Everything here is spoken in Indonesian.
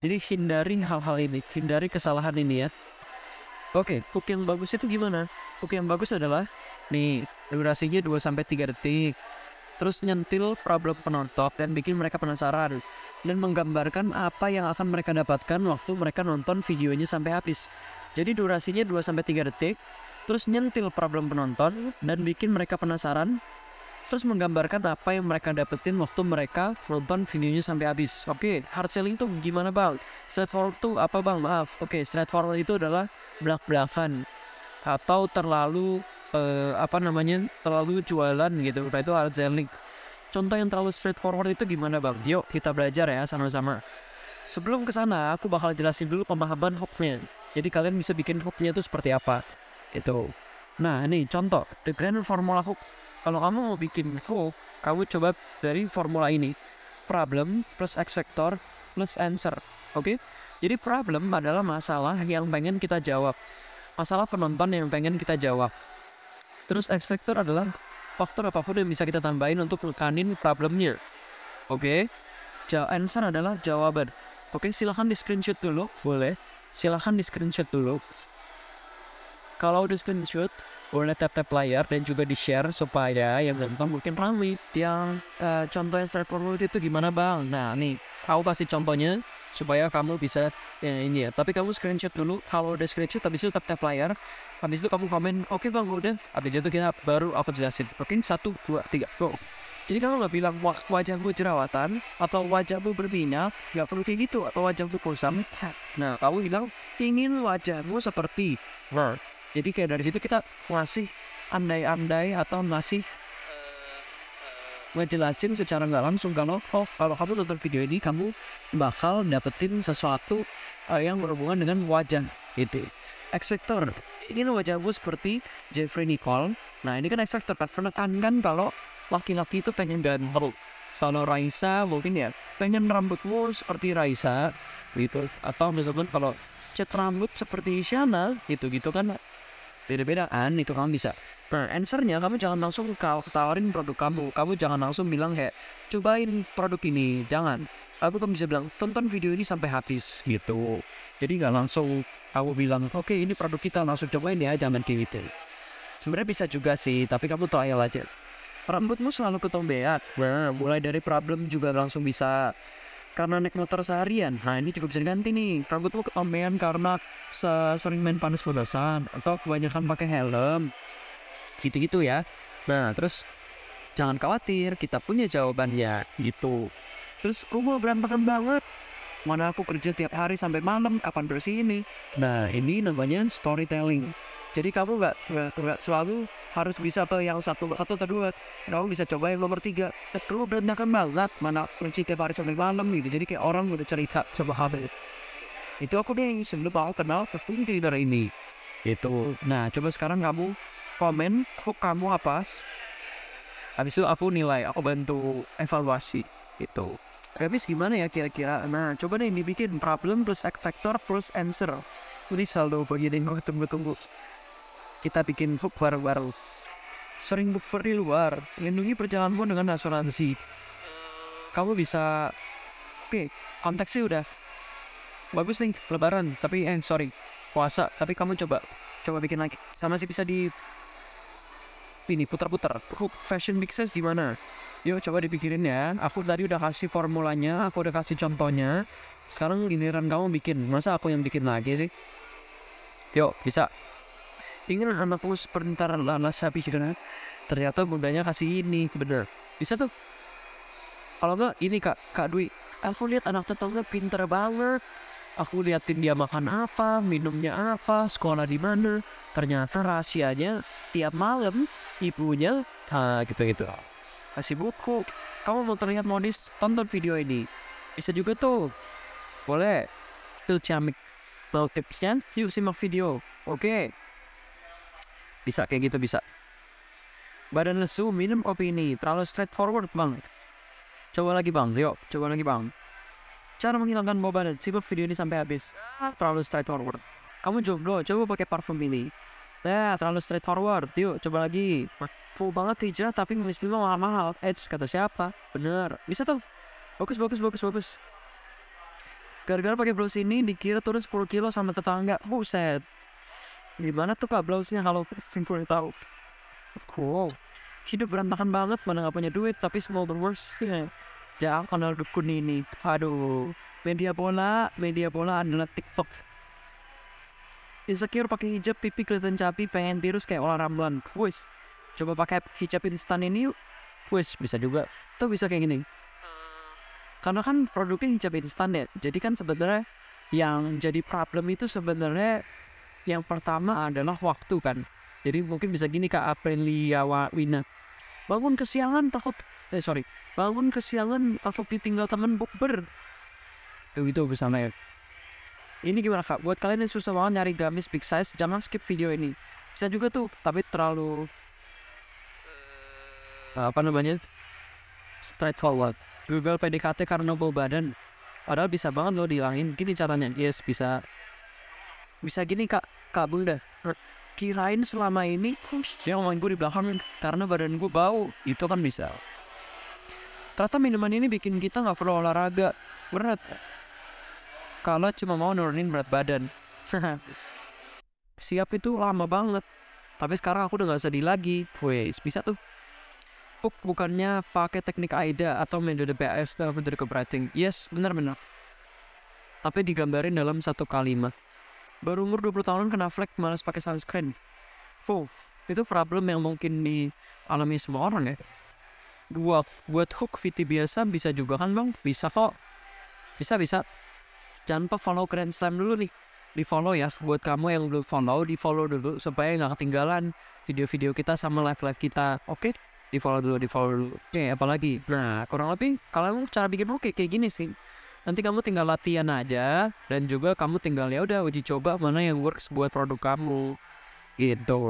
Jadi hindari hal-hal ini, hindari kesalahan ini ya. Oke, hook yang bagus itu gimana? Hook yang bagus adalah nih, durasinya 2 sampai 3 detik. Terus nyentil problem penonton dan bikin mereka penasaran dan menggambarkan apa yang akan mereka dapatkan waktu mereka nonton videonya sampai habis. Jadi durasinya 2 sampai 3 detik, terus nyentil problem penonton dan bikin mereka penasaran terus menggambarkan apa yang mereka dapetin waktu mereka nonton videonya sampai habis. Oke, hard selling itu gimana bang? Straightforward itu apa bang? Maaf. Oke, straightforward itu adalah belak-belakan atau terlalu eh, apa namanya terlalu jualan gitu. Nah, itu hard selling. Contoh yang terlalu straightforward itu gimana bang? Yuk kita belajar ya sama-sama. Sebelum ke sana, aku bakal jelasin dulu pemahaman hooknya. Jadi kalian bisa bikin hooknya itu seperti apa. Itu. Nah, ini contoh the grand formula hook kalau kamu mau bikin hook, kamu coba dari formula ini. Problem plus X vector plus answer. Oke? Jadi problem adalah masalah yang pengen kita jawab. Masalah penonton yang pengen kita jawab. Terus X vector adalah faktor apa pun yang bisa kita tambahin untuk nekanin problemnya. Oke? Ja- answer adalah jawaban. Oke, silahkan di screenshot dulu, boleh. Silahkan di screenshot dulu. Kalau udah screenshot, boleh tap-tap layar dan juga di-share supaya yang nonton mungkin ramai. Yang eh, contoh yang straightforward itu gimana bang? Nah nih, aku kasih contohnya supaya kamu bisa ya, ini ya. Tapi kamu screenshot dulu. Kalau udah screenshot, habis itu tap-tap layar. Habis itu kamu komen, oke bang udah. Habis itu kita baru aku jelasin. Oke, satu, dua, tiga, go. Jadi kamu nggak bilang "Wah, wajahmu jerawatan atau wajahmu berminyak, nggak perlu kayak gitu atau wajahmu kusam. Nah, kamu bilang ingin wajahmu seperti Nah, jadi kayak dari situ kita ngasih andai-andai atau ngasih ngejelasin secara nggak langsung kalau oh, kalau kamu nonton video ini kamu bakal dapetin sesuatu eh, yang berhubungan dengan wajah gitu. X Factor ini wajahmu seperti Jeffrey Nicole. Nah ini kan X Factor kan menekankan kalau laki-laki itu pengen ganteng. Kalau Raisa mungkin ya pengen rambutmu seperti Raisa gitu. Atau misalkan kalau cat rambut seperti Isyana gitu-gitu kan beda-beda kan itu kamu bisa. Nah answernya kamu jangan langsung kau tawarin produk kamu. Kamu jangan langsung bilang kayak cobain produk ini jangan. Aku kamu bisa bilang tonton video ini sampai habis gitu. Jadi nggak langsung kamu bilang oke ini produk kita langsung cobain ya jangan gitu. Sebenarnya bisa juga sih tapi kamu trial aja. Rambutmu selalu ketombean. Mulai dari problem juga langsung bisa karena naik motor seharian. Nah ini cukup bisa diganti nih. Rambutmu ketombean karena se- sering main panas-panasan atau kebanyakan pakai helm. Gitu-gitu ya. Nah terus jangan khawatir, kita punya jawabannya gitu. Terus rumah berantakan banget. Mana aku kerja tiap hari sampai malam, kapan bersih ini? Nah ini namanya storytelling. Jadi kamu nggak nggak- selalu harus bisa ke yang satu satu atau dua. Kamu bisa coba yang nomor tiga. Terus berantakan banget. Mana kunci tiap hari sampai malam gitu. Jadi kayak orang udah cerita coba habis. Itu aku nih sebelum aku kenal Kevin Leader ini. Itu. Nah coba sekarang kamu komen hook kamu apa. Habis itu aku nilai, aku bantu evaluasi itu. Habis gimana ya kira-kira? Nah coba nih dibikin problem plus X factor plus answer. Ini saldo bagian yang gue tunggu-tunggu kita bikin hook baru-baru. Sering book di luar, lindungi perjalananmu dengan asuransi. Kamu bisa, oke, konteksnya udah bagus nih, lebaran, tapi eh sorry, puasa, tapi kamu coba, coba bikin lagi. Sama sih bisa di ini putar-putar. Hook fashion mixes gimana? Yuk coba dipikirin ya. Aku tadi udah kasih formulanya, aku udah kasih contohnya. Sekarang giliran kamu bikin. Masa aku yang bikin lagi sih? Yuk, bisa ingin anakku sebentar lala sapi kan ternyata bundanya kasih ini bener. Bisa tuh? Kalau enggak ini kak kak Dwi. Aku lihat anak tetangga pinter banget. Aku liatin dia makan apa minumnya apa sekolah di mana. Ternyata rahasianya tiap malam ibunya nah gitu gitu kasih buku. Kamu mau terlihat modis tonton video ini. Bisa juga tuh. Boleh. Tuh ciamik. Mau tipsnya? Yuk simak video. Oke bisa kayak gitu bisa badan lesu minum kopi ini terlalu straightforward bang coba lagi bang yuk coba lagi bang cara menghilangkan bau badan simak video ini sampai habis ah, terlalu straightforward kamu jomblo coba pakai parfum ini Nah, terlalu straightforward. Yuk, coba lagi. Full banget hijrah tapi muslimnya mahal-mahal. Eh, kata siapa? Bener. Bisa tuh. Bagus, bagus, bagus, bagus. gara-gara pakai blouse ini dikira turun 10 kilo sama tetangga buset gimana tuh kak blouse-nya? Kalau boleh tahu. Cool hidup berantakan banget mana nggak punya duit tapi small the worst jangan kenal dukun ini. Aduh media bola media bola adalah tiktok. Insecure pakai hijab pipi kelihatan capi pengen tirus kayak orang rambuan wis coba pakai hijab instan ini wis bisa juga. Tuh bisa kayak gini. Karena kan produknya hijab instan ya jadi kan sebenarnya yang jadi problem itu sebenarnya yang pertama adalah waktu kan. Jadi mungkin bisa gini kak Aprilia Wina bangun kesiangan takut. Eh sorry. Bangun kesiangan takut ditinggal temen bukber. Tuh itu misalnya ya. Ini gimana kak? Buat kalian yang susah banget nyari gamis big size jangan skip video ini. Bisa juga tuh tapi terlalu eh, apa namanya? Straightforward. Google PDKT karena bau badan. Padahal bisa banget lo dihilangin. Gini caranya. Yes bisa bisa gini kak. Kak bunda. Kirain selama ini dia ngomongin gue di belakang karena badan gue bau. Itu kan bisa. Ternyata minuman ini bikin kita nggak perlu olahraga. Berat. Kalau cuma mau nurunin berat badan. Siap itu lama banget. Tapi sekarang aku udah nggak sedih lagi. Wes bisa tuh. Hook bukannya pakai teknik AIDA atau metode PS atau metode copywriting. Yes, benar-benar. Tapi digambarin dalam satu kalimat. Baru umur 20 tahun kena flek malas pakai sunscreen. Oh, itu problem yang mungkin dialami semua orang ya. Buat, buat hook VT biasa bisa juga kan bang? Bisa kok. Bisa, bisa. Jangan lupa follow Grand Slam dulu nih. Di follow ya. Buat kamu yang belum follow, di follow dulu. Supaya nggak ketinggalan video-video kita sama live-live kita. Oke? di follow dulu di follow dulu oke apalagi nah kurang lebih kalau cara bikin oke kayak gini sih nanti kamu tinggal latihan aja dan juga kamu tinggal ya udah uji coba mana yang works buat produk kamu. Gitu